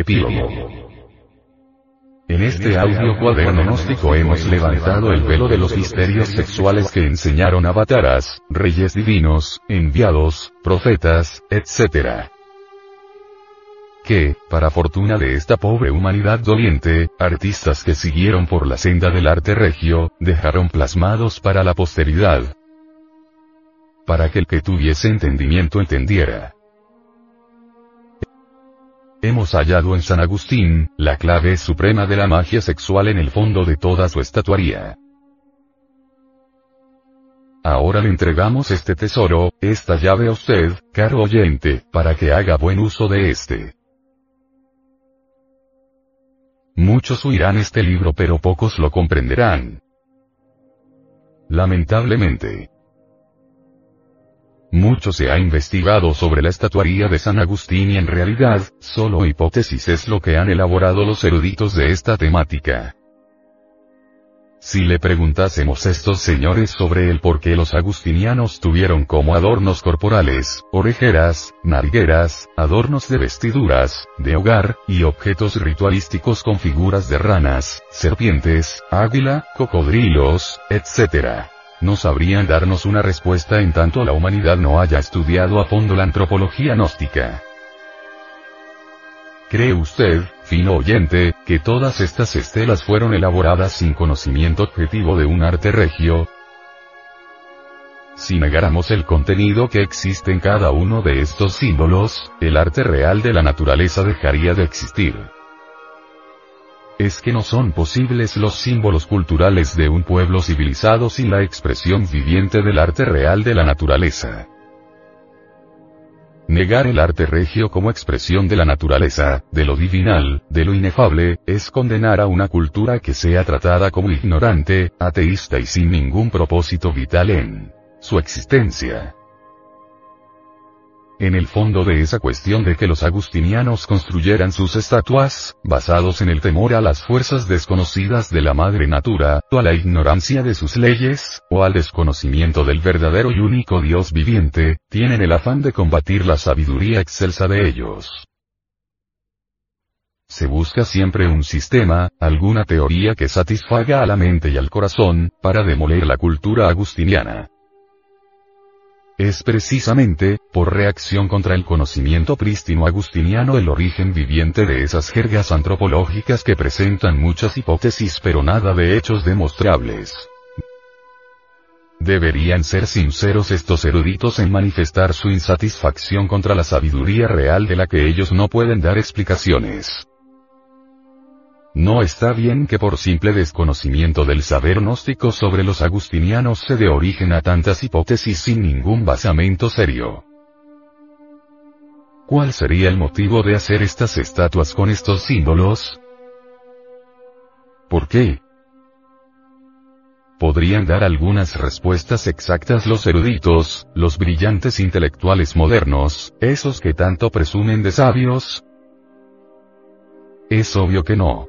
Epílogo. En este audio cuaderno gnóstico hemos levantado el velo de los misterios sexuales que enseñaron avataras, reyes divinos, enviados, profetas, etc. Que, para fortuna de esta pobre humanidad doliente, artistas que siguieron por la senda del arte regio, dejaron plasmados para la posteridad. Para que el que tuviese entendimiento entendiera. Hemos hallado en San Agustín, la clave suprema de la magia sexual en el fondo de toda su estatuaría. Ahora le entregamos este tesoro, esta llave a usted, caro oyente, para que haga buen uso de este. Muchos oirán este libro pero pocos lo comprenderán. Lamentablemente. Mucho se ha investigado sobre la estatuaría de San Agustín y en realidad, solo hipótesis es lo que han elaborado los eruditos de esta temática. Si le preguntásemos a estos señores sobre el por qué los agustinianos tuvieron como adornos corporales, orejeras, narigueras, adornos de vestiduras, de hogar, y objetos ritualísticos con figuras de ranas, serpientes, águila, cocodrilos, etc no sabrían darnos una respuesta en tanto la humanidad no haya estudiado a fondo la antropología gnóstica. ¿Cree usted, fino oyente, que todas estas estelas fueron elaboradas sin conocimiento objetivo de un arte regio? Si negáramos el contenido que existe en cada uno de estos símbolos, el arte real de la naturaleza dejaría de existir es que no son posibles los símbolos culturales de un pueblo civilizado sin la expresión viviente del arte real de la naturaleza. Negar el arte regio como expresión de la naturaleza, de lo divinal, de lo inefable, es condenar a una cultura que sea tratada como ignorante, ateísta y sin ningún propósito vital en su existencia. En el fondo de esa cuestión de que los agustinianos construyeran sus estatuas, basados en el temor a las fuerzas desconocidas de la madre natura, o a la ignorancia de sus leyes, o al desconocimiento del verdadero y único Dios viviente, tienen el afán de combatir la sabiduría excelsa de ellos. Se busca siempre un sistema, alguna teoría que satisfaga a la mente y al corazón, para demoler la cultura agustiniana. Es precisamente, por reacción contra el conocimiento prístino agustiniano el origen viviente de esas jergas antropológicas que presentan muchas hipótesis pero nada de hechos demostrables. Deberían ser sinceros estos eruditos en manifestar su insatisfacción contra la sabiduría real de la que ellos no pueden dar explicaciones. No está bien que por simple desconocimiento del saber gnóstico sobre los agustinianos se dé origen a tantas hipótesis sin ningún basamento serio. ¿Cuál sería el motivo de hacer estas estatuas con estos símbolos? ¿Por qué? Podrían dar algunas respuestas exactas los eruditos, los brillantes intelectuales modernos, esos que tanto presumen de sabios. Es obvio que no.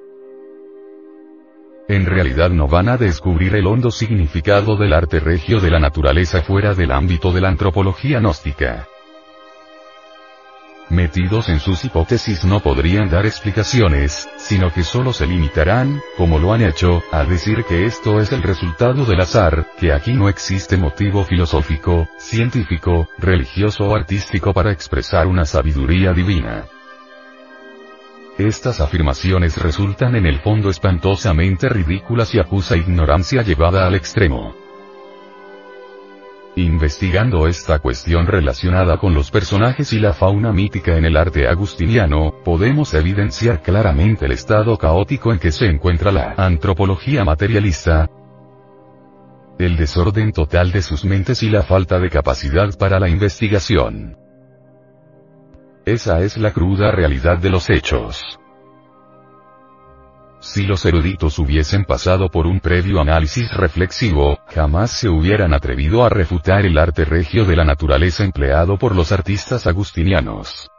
En realidad no van a descubrir el hondo significado del arte regio de la naturaleza fuera del ámbito de la antropología gnóstica. Metidos en sus hipótesis no podrían dar explicaciones, sino que solo se limitarán, como lo han hecho, a decir que esto es el resultado del azar, que aquí no existe motivo filosófico, científico, religioso o artístico para expresar una sabiduría divina. Estas afirmaciones resultan en el fondo espantosamente ridículas y acusa ignorancia llevada al extremo. Investigando esta cuestión relacionada con los personajes y la fauna mítica en el arte agustiniano, podemos evidenciar claramente el estado caótico en que se encuentra la antropología materialista, el desorden total de sus mentes y la falta de capacidad para la investigación. Esa es la cruda realidad de los hechos. Si los eruditos hubiesen pasado por un previo análisis reflexivo, jamás se hubieran atrevido a refutar el arte regio de la naturaleza empleado por los artistas agustinianos.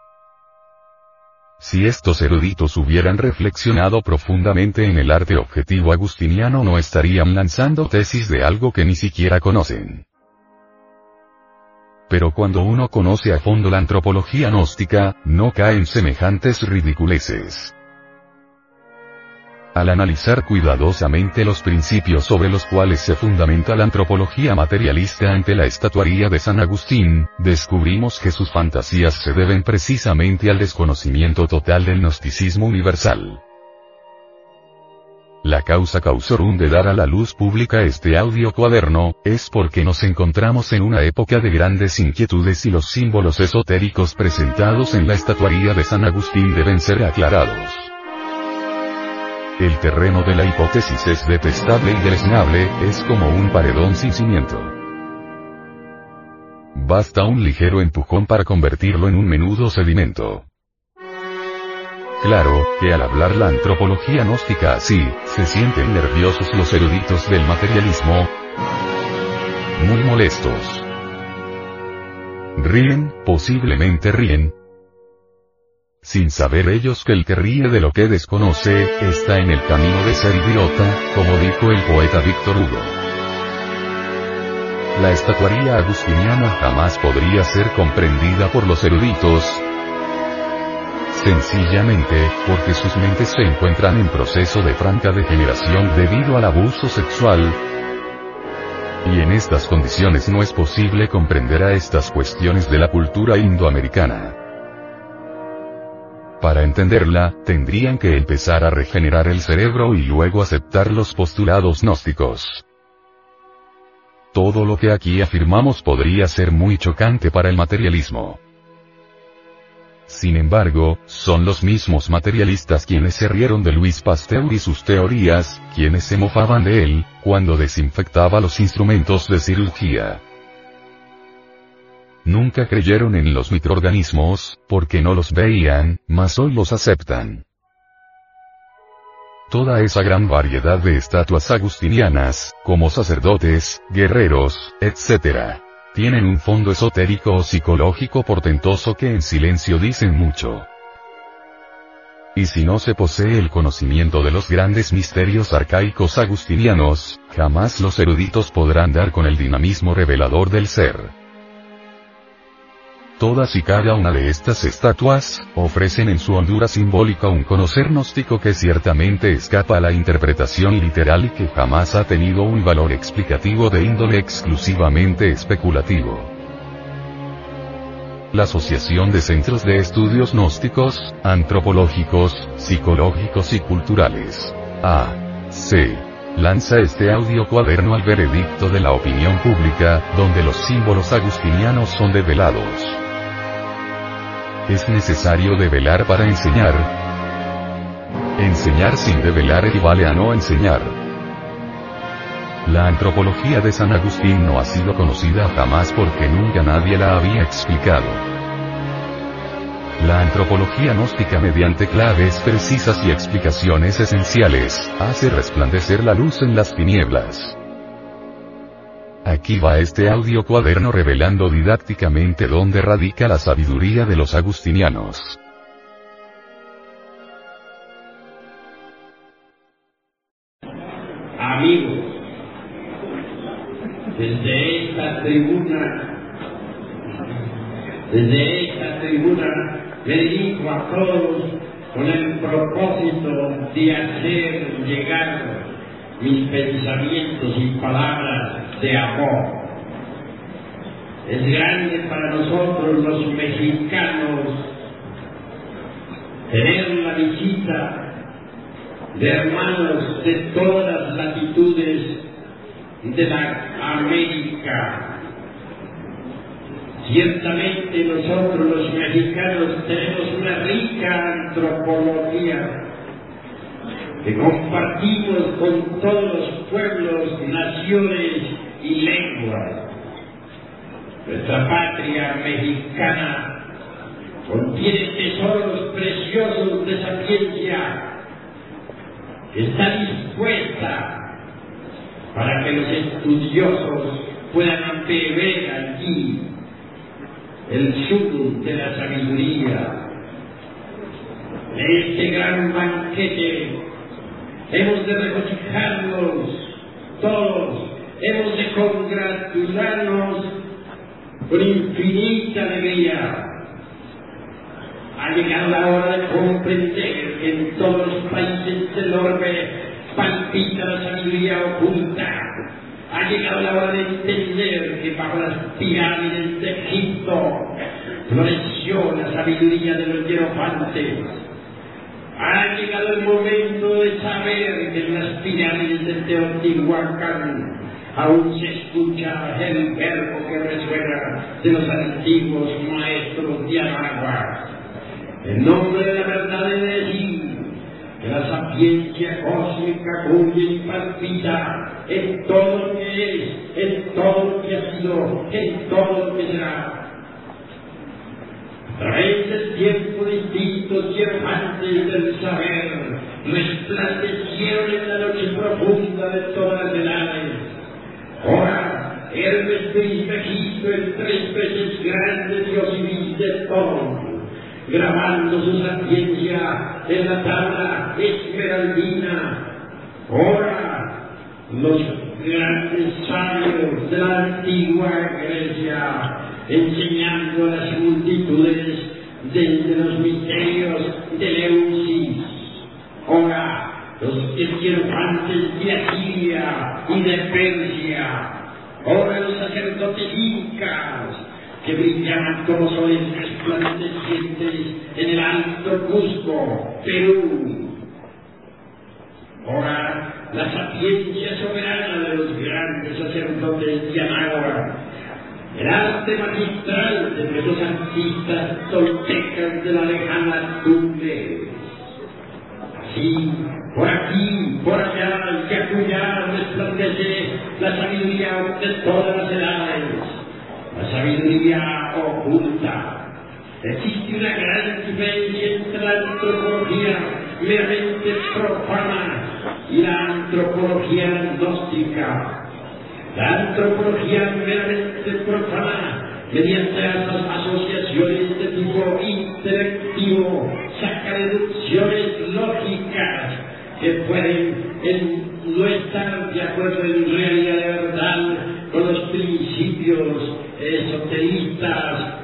Si estos eruditos hubieran reflexionado profundamente en el arte objetivo agustiniano no estarían lanzando tesis de algo que ni siquiera conocen. Pero cuando uno conoce a fondo la antropología gnóstica, no cae en semejantes ridiculeces. Al analizar cuidadosamente los principios sobre los cuales se fundamenta la antropología materialista ante la estatuaría de San Agustín, descubrimos que sus fantasías se deben precisamente al desconocimiento total del gnosticismo universal. La causa causorum de dar a la luz pública este audio cuaderno, es porque nos encontramos en una época de grandes inquietudes y los símbolos esotéricos presentados en la estatuaría de San Agustín deben ser aclarados. El terreno de la hipótesis es detestable y deleznable, es como un paredón sin cimiento. Basta un ligero empujón para convertirlo en un menudo sedimento. Claro, que al hablar la antropología gnóstica así, se sienten nerviosos los eruditos del materialismo, muy molestos. Ríen, posiblemente ríen, sin saber ellos que el que ríe de lo que desconoce, está en el camino de ser idiota, como dijo el poeta Víctor Hugo. La estatuaría agustiniana jamás podría ser comprendida por los eruditos, sencillamente, porque sus mentes se encuentran en proceso de franca degeneración debido al abuso sexual, y en estas condiciones no es posible comprender a estas cuestiones de la cultura indoamericana. Para entenderla, tendrían que empezar a regenerar el cerebro y luego aceptar los postulados gnósticos. Todo lo que aquí afirmamos podría ser muy chocante para el materialismo. Sin embargo, son los mismos materialistas quienes se rieron de Luis Pasteur y sus teorías, quienes se mofaban de él, cuando desinfectaba los instrumentos de cirugía. Nunca creyeron en los microorganismos, porque no los veían, mas hoy los aceptan. Toda esa gran variedad de estatuas agustinianas, como sacerdotes, guerreros, etc. Tienen un fondo esotérico o psicológico portentoso que en silencio dicen mucho. Y si no se posee el conocimiento de los grandes misterios arcaicos agustinianos, jamás los eruditos podrán dar con el dinamismo revelador del ser. Todas y cada una de estas estatuas, ofrecen en su hondura simbólica un conocer gnóstico que ciertamente escapa a la interpretación literal y que jamás ha tenido un valor explicativo de índole exclusivamente especulativo. La Asociación de Centros de Estudios Gnósticos, Antropológicos, Psicológicos y Culturales. A.C. Lanza este audio cuaderno al veredicto de la opinión pública, donde los símbolos agustinianos son develados. ¿Es necesario develar para enseñar? Enseñar sin develar equivale a no enseñar. La antropología de San Agustín no ha sido conocida jamás porque nunca nadie la había explicado. La antropología gnóstica mediante claves precisas y explicaciones esenciales, hace resplandecer la luz en las tinieblas. Aquí va este audio cuaderno revelando didácticamente dónde radica la sabiduría de los agustinianos. Amigos, desde esta tribuna, desde esta tribuna, le digo a todos con el propósito de hacer llegar mis pensamientos y palabras de amor. Es grande para nosotros los mexicanos tener la visita de hermanos de todas las latitudes de la América. Ciertamente nosotros los mexicanos tenemos una rica antropología que compartimos con todos los pueblos, naciones y lenguas. Nuestra patria mexicana contiene tesoros preciosos de sapiencia está dispuesta para que los estudiosos puedan beber allí el sur de la sabiduría. Este gran banquete hemos de regocijarnos todos, hemos de congratularnos con infinita alegría. Ha llegado la hora de comprender que en todos los países del orbe palpita la sabiduría oculta. Ha llegado la hora de entender que bajo las pirámides de Egipto floreció la sabiduría de los hierofantes. Ha llegado el momento de saber que en las pirámides de Teotihuacán aún se escucha el verbo que resuena de los antiguos maestros de Anagua. En nombre de la verdad de decir que la sapiencia cósmica cuya y palpita en todo lo que es, en todo lo que ha sido, en todo lo que será. Del tiempo distintos diamantes del saber resplandecieron en la noche profunda de todas las edades. Ahora, Hermes Trismegisto, el tres veces grande Dios de todo, grabando su sapiencia en la tabla esmeraldina. Ahora, los grandes sabios de la antigua Grecia, enseñando a las multitudes desde los misterios de Leucis. Ahora, los esquirfantes de Asiria y de Persia. Ahora los sacerdotes incas, que brillaban como soles resplandecientes en el alto Cusco, Perú. Ahora, la sapiencia soberana de los grandes sacerdotes de Anáhuac, el arte magistral de nuestros artistas toltecas de la lejana Tumbes. Así, por aquí, por allá y acullá resplandece la sabiduría de todas las edades, la sabiduría oculta. Existe una gran diferencia entre la antropología meramente profana y la antropología gnóstica. La antropología meramente profana, mediante las asociaciones de tipo intelectivo, saca deducciones lógicas que pueden en, no estar de acuerdo en realidad de verdad con los principios esoteristas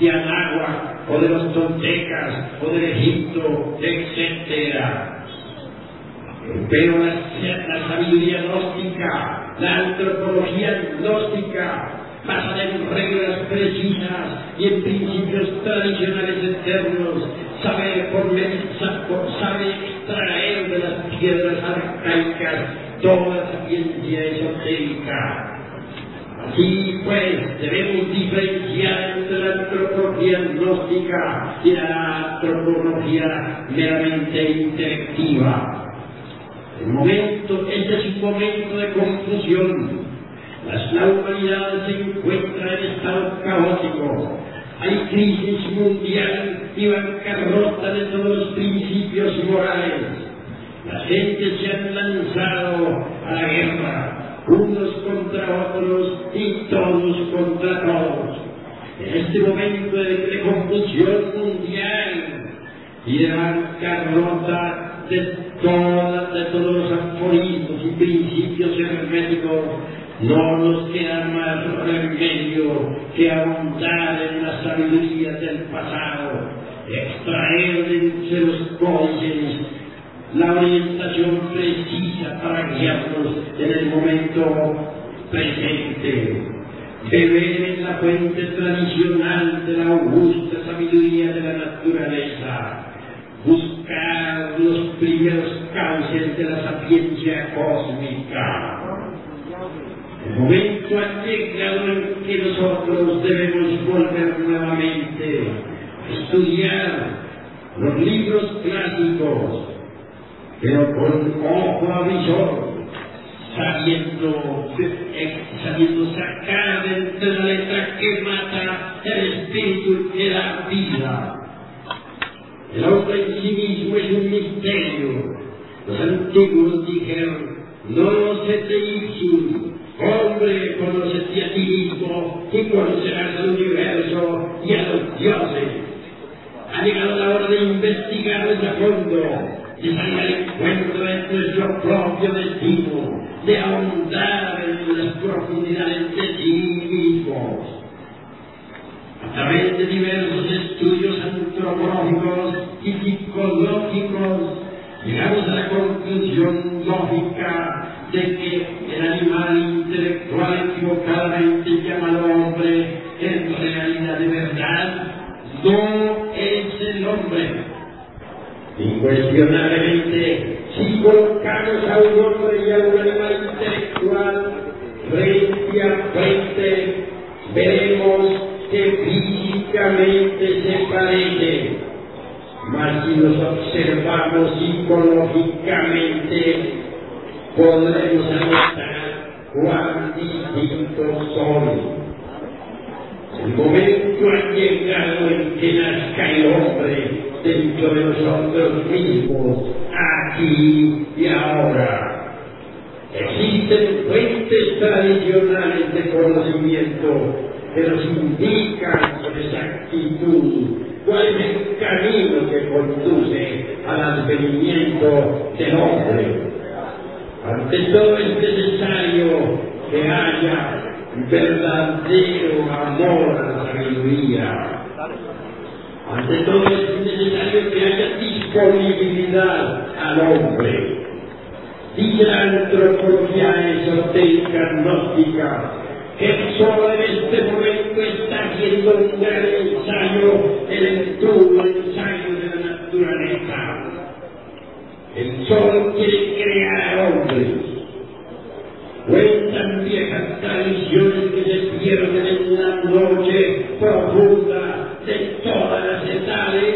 de Anáhuac o de los toltecas o del Egipto, etcétera. Pero la, la, sabiduría gnóstica, la antropología gnóstica, basada en reglas precisas y en principios tradicionales eternos, sabe, por, sabe extraer de las piedras arcaicas toda la ciencia esotérica. Así pues, debemos diferenciar entre la antropología gnóstica y la antropología meramente intelectiva. El momento, este es un momento de confusión. La humanidad se encuentra en estado caótico. Hay crisis mundial y bancarrota de todos los principios morales. La gente se han lanzado a la guerra, unos contra otros y todos contra todos. En este momento de, de confusión mundial y de bancarrota de, toda, de todos los aforismos y principios herméticos, no nos queda más remedio que ahondar en la sabiduría del pasado, extraer de los códices la orientación precisa para guiarnos en el momento presente. Beber en la fuente tradicional de la augusta sabiduría de la naturaleza. Buscar los primeros cauces de la sapiencia cósmica. El momento ha llegado en que nosotros debemos volver nuevamente a estudiar los libros clásicos, pero con ojo avisor, sabiendo, sabiendo sacar de entre la letra que mata el espíritu que da vida. El hombre en sí mismo es un misterio. Los antiguos dijeron, no se te ipsum, hombre, conócete a ti mismo y conocerás al universo y a los dioses. Ha llegado la hora de investigar a fondo, de salir al encuentro de nuestro propio destino, de ahondar en las profundidades de sí mismos. través de diversos estudios antropológicos y psicológicos, llegamos a la conclusión lógica de que el animal intelectual equivocadamente llamado hombre, en realidad de verdad, no es el hombre. Incuestionablemente, si colocamos a un hombre y a un animal intelectual frente a frente, veremos se parecen, mas si los observamos psicológicamente, podremos anotar cuán distintos son. El momento ha llegado en que nazca el hombre dentro de nosotros mismos, aquí y ahora. Existen fuentes tradicionales de conocimiento que nos indican con exactitud cuál es el camino que conduce al advenimiento del hombre. Ante todo es necesario que haya verdadero amor a la sabiduría. Ante todo es necesario que haya disponibilidad al hombre. Dice la antropología esotérica gnóstica que solo en este momento está haciendo un gran ensayo, el duro ensayo de la naturaleza. El sol quiere crear hombres. Cuentan viejas tradiciones que se pierden en la noche profunda de todas las edades,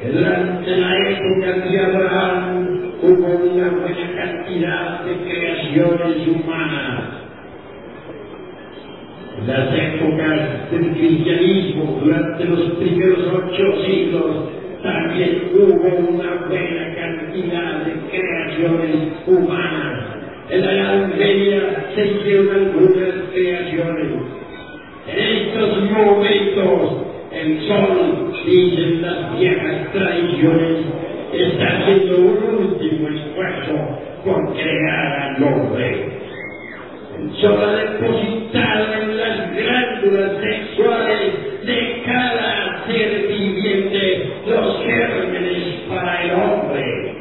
que durante la época de Abraham hubo una buena cantidad de creaciones humanas. Las épocas del cristianismo, durante los primeros ocho siglos, también hubo una buena cantidad de creaciones humanas. En la Edad Media se hicieron algunas creaciones. En estos momentos, el sol, dicen las viejas tradiciones, está haciendo un último esfuerzo por crear al hombre. El sol ha glándulas sexuales de cada ser viviente los gérmenes para el hombre.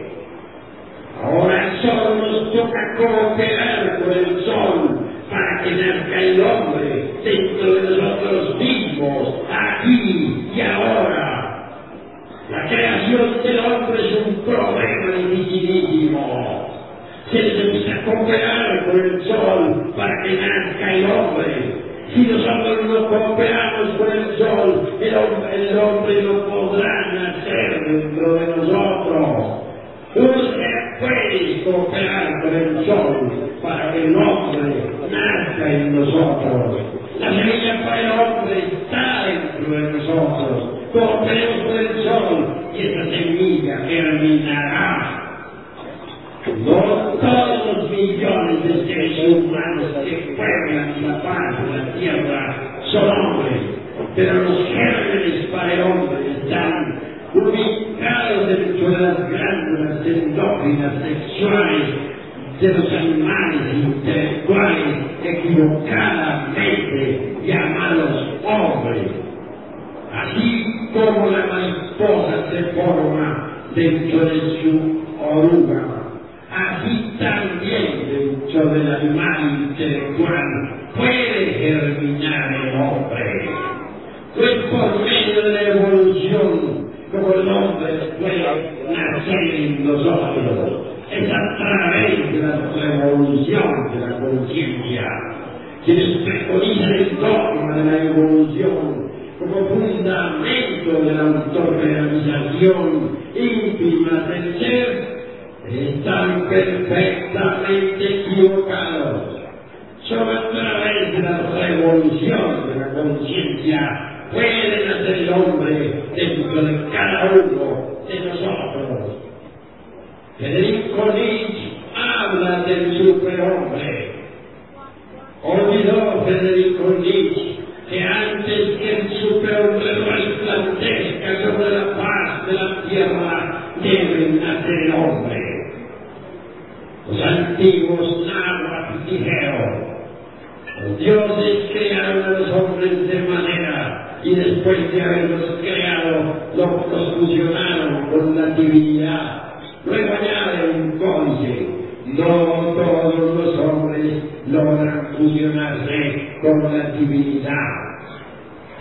Ahora solo nos toca cooperar con el sol para que nazca el hombre dentro de nosotros mismos, aquí y ahora. La creación del hombre es un problema dificilísimo. Se necesita cooperar con el sol para que nazca el hombre. Si nosotros no cooperamos con el sol, el hombre, el hombre no podrá nacer dentro de nosotros. Usted puede cooperar con el sol para que el hombre nazca en nosotros. La semilla para el hombre está dentro de nosotros. Cooperemos con el sol y esa semilla germinará. No todos los millones de seres humanos que pueblan la paz de la tierra son hombres, pero los gérmenes para el hombre están ubicados dentro de las glándulas endógenas sexuales de los animales intelectuales equivocadamente llamados hombres. Así como la mariposa se forma dentro de su oruga, así también dentro del animal intelectual puede germinar el hombre. Pues por medio de la evolución, como el hombre nacer en nosotros, es a través de la revolución de la conciencia. Quienes preconizan el dogma de la evolución como fundamento de la autorrealización íntima del ser, están perfectamente equivocados. Solo a través de la revolución de la conciencia puede nacer el hombre dentro de cada uno de nosotros. Federico Nietzsche habla del superhombre. Olvidó Federico Nietzsche que antes que el superhombre resplandezca sobre la paz de la tierra, debe nacer el hombre. Los antiguos los hombres de haberlos creado, los, los fusionaron con la divinidad. Luego añade un códice. No todos los hombres logran fusionarse con la divinidad.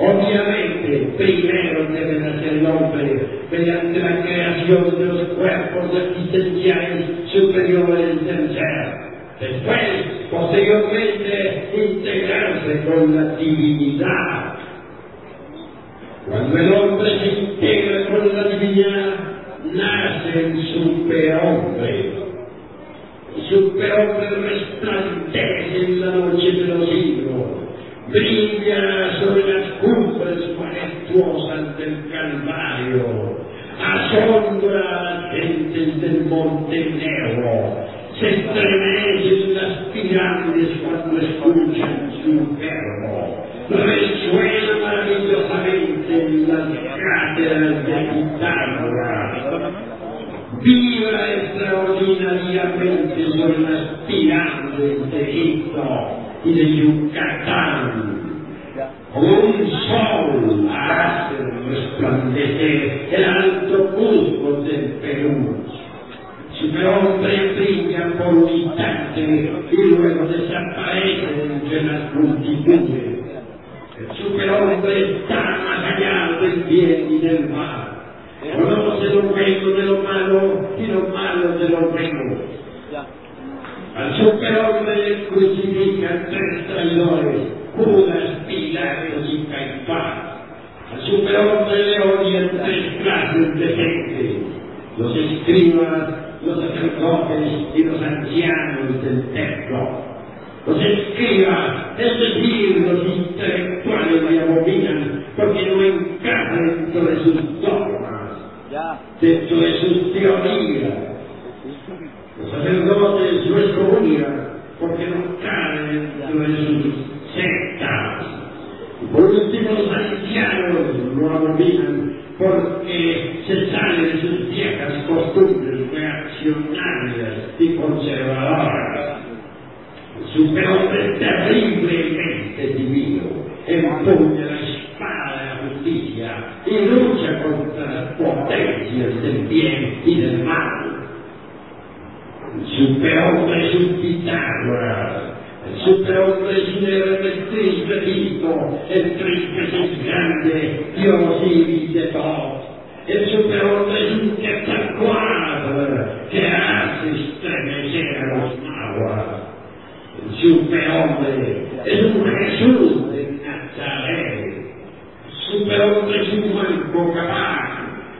Obviamente, primero debe nacer el hombre mediante la creación de los cuerpos existenciales superiores del ser. Después, posteriormente, integrarse con la divinidad. Cuando el hombre se integra con la divinidad, nace el superhombre. El superhombre resplandece en la noche de los siglos, brilla sobre las cumbres majestuosas del Calvario, asombra a las gentes del Monte Negro, se estremecen las pirámides cuando escuchan su verbo, resuena maravillosamente en las cátedras de Pitágoras, vibra extraordinariamente sobre las pirámides de Egipto y de Yucatán. Un sol hace resplandecer el alto Cusco del Perú. Superhombre brilla por un instante y luego desaparece entre las multitudes. El superhombre bien y del mal. Conoce lo bueno de lo malo y lo malo de lo bueno. Al superhombre le crucifican tres traidores, Judas, Pilatos y Caifás. Al superhombre le odian tres clases de gente, los escribas, los sacerdotes y los ancianos del templo. Los escribas, es decir, los intelectuales le abominan porque no encajan dentro de sus dogmas, dentro de sus teorías. Los sacerdotes no excomulgan porque no caen dentro de sus sectas. Y por último, los ancianos lo abominan porque se salen de sus viejas costumbres reaccionarias y conservadoras. El superhombre terriblemente divino empuña la espada de la justicia y lucha contra las potencias del bien y del mal. El superhombre es un Pitágoras. El superhombre es un elementriz bendito, el triste es grande, Dios y de todo. El superhombre es un Quetzalcoatl que hace estremecer a los aguas. El superhombre es un Jesús de Nazaret. El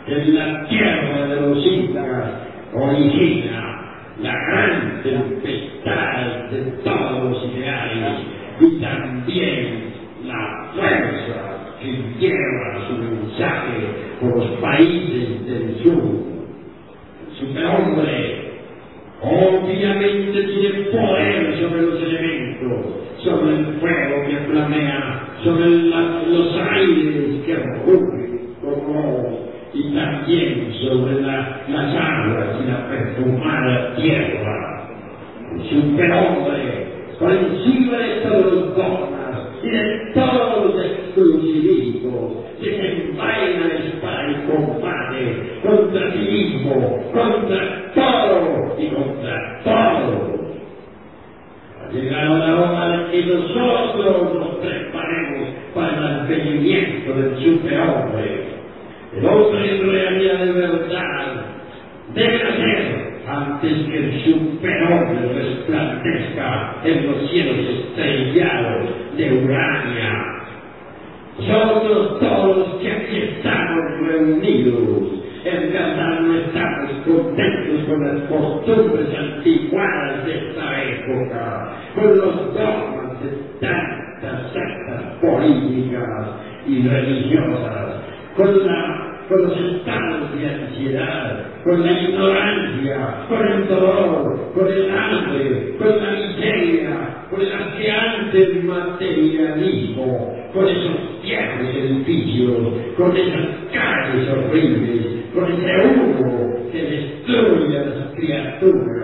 en la tierra de los incas origina la gran tempestad de todos los ideales y también la fuerza que lleva su mensaje por los países del sur. El superhombre obviamente tiene poder sobre los elementos, sobre el fuego que flamea, sobre la, los aires que rugen como y también sobre la, las aguas y la perfumada tierra. Superhombre, por encima de todos los dogmas y de todos los exclusivismos, desenvaina la espada y combate contra sí mismo, contra todo y contra todo. Ha llegado la hora de que nosotros advenimiento del superhombre. El hombre en realidad de verdad debe nacer antes que el superhombre resplandezca en los cielos estrellados de Urania. Nosotros todos que aquí estamos reunidos, en verdad no estamos contentos con las costumbres antiguadas de esta época, con los dogmas de políticas y religiosas, con, la, con los estados de ansiedad, con la ignorancia, con el dolor, con el hambre, con la miseria, con el asqueante materialismo, con esos viejos edificios, con esas calles horribles, con ese humo que destruye a las criaturas.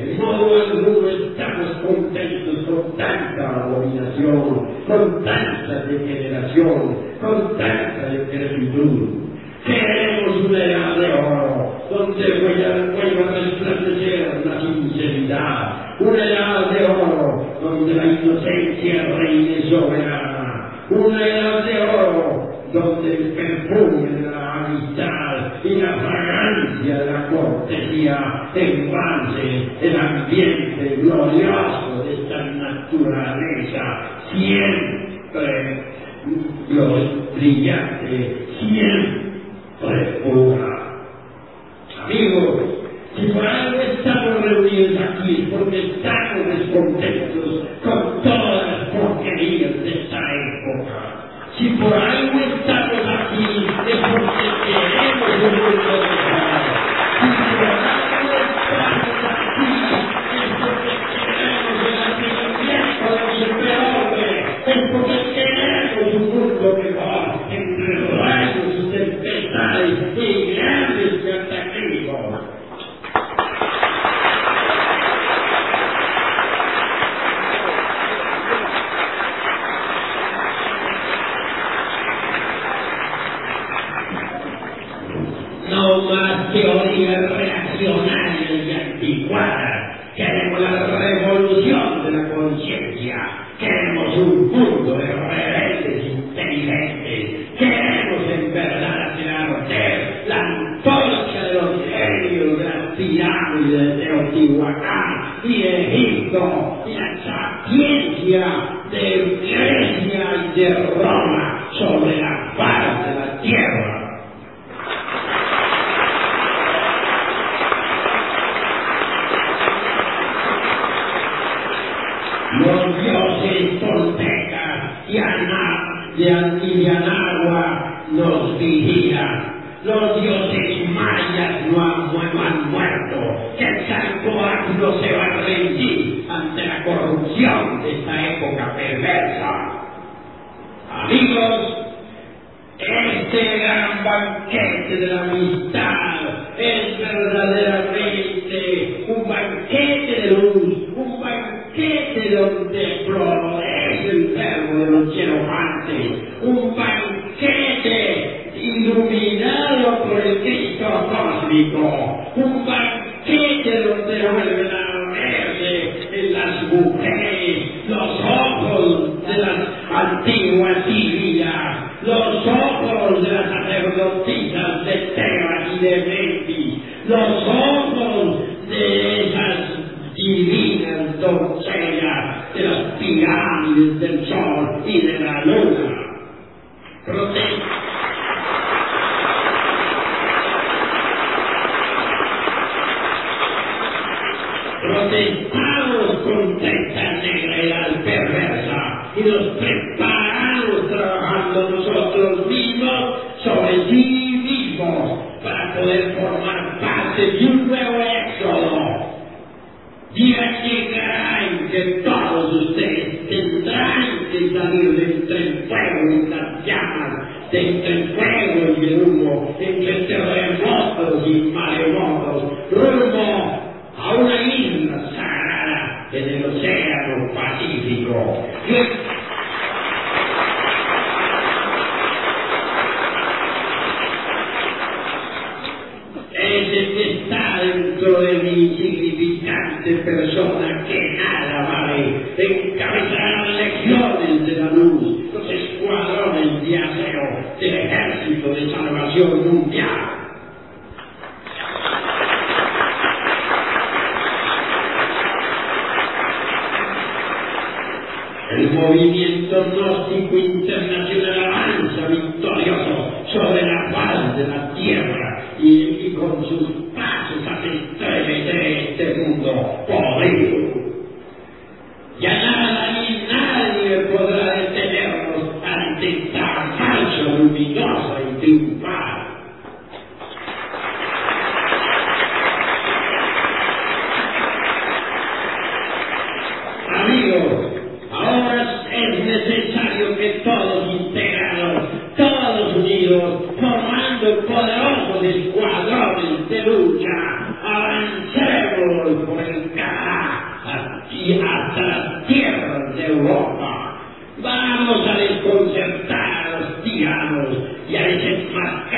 En modo alguno estamos contentos con tanta abominación, con tanta degeneración, con tanta decrepitud. Queremos una edad de oro, donde vuelva a resplandecer la sinceridad, una edad de oro, donde la inocencia reine soberana, una edad de oro, donde el perfume y la fragancia de la cortesía embalse el ambiente glorioso de esta naturaleza siempre brillante, siempre pura. Y An- y de Anagua nos vigilan. Los dioses mayas no han, no han muerto. Quetzalcóatl se va a rendir ante la corrupción de esta época perversa. Amigos, este gran banquete de la amistad es verdaderamente un banquete de luz, un banquete donde florece de un banquete iluminado por el Cristo cósmico, un banquete donde vuelven a verse en las mujeres los ojos de las antiguas Sirias, los ojos de las sacerdotisas de Tebas y de Memphis, los ojos de esas divinas las pirámides del sol y de la luna. Prote- protestamos contra esta negra perversa y nos preparamos trabajando nosotros mismos sobre sí mismos para poder formar parte de un nuevo éxodo. Día llegará en que todos ustedes tendrán que salir de entre el fuego y las llamas, de entre el fuego y el humo, entre terremotos y maremotos, rumbo a una isla sagrada en el océano Pacífico. Y- Ese que está dentro de mi insignificante persona que nada vale, encabezará las legiones de la luz, los acero del ejército de salvación mundial. El movimiento gnóstico internacional avanza victorioso sobre la faz de la tierra y, y con sus pasos hace estremecer este mundo podrido. Ya nada ni nadie podrá detenernos ante esta marcha luminosa y triunfal. Amigos, ahora es necesario que todos integrados, todos unidos, formando poderosos escuadrones de lucha, avancemos por el camino y hasta las tierras de Europa. Vamos a desconcertar a los tiranos y a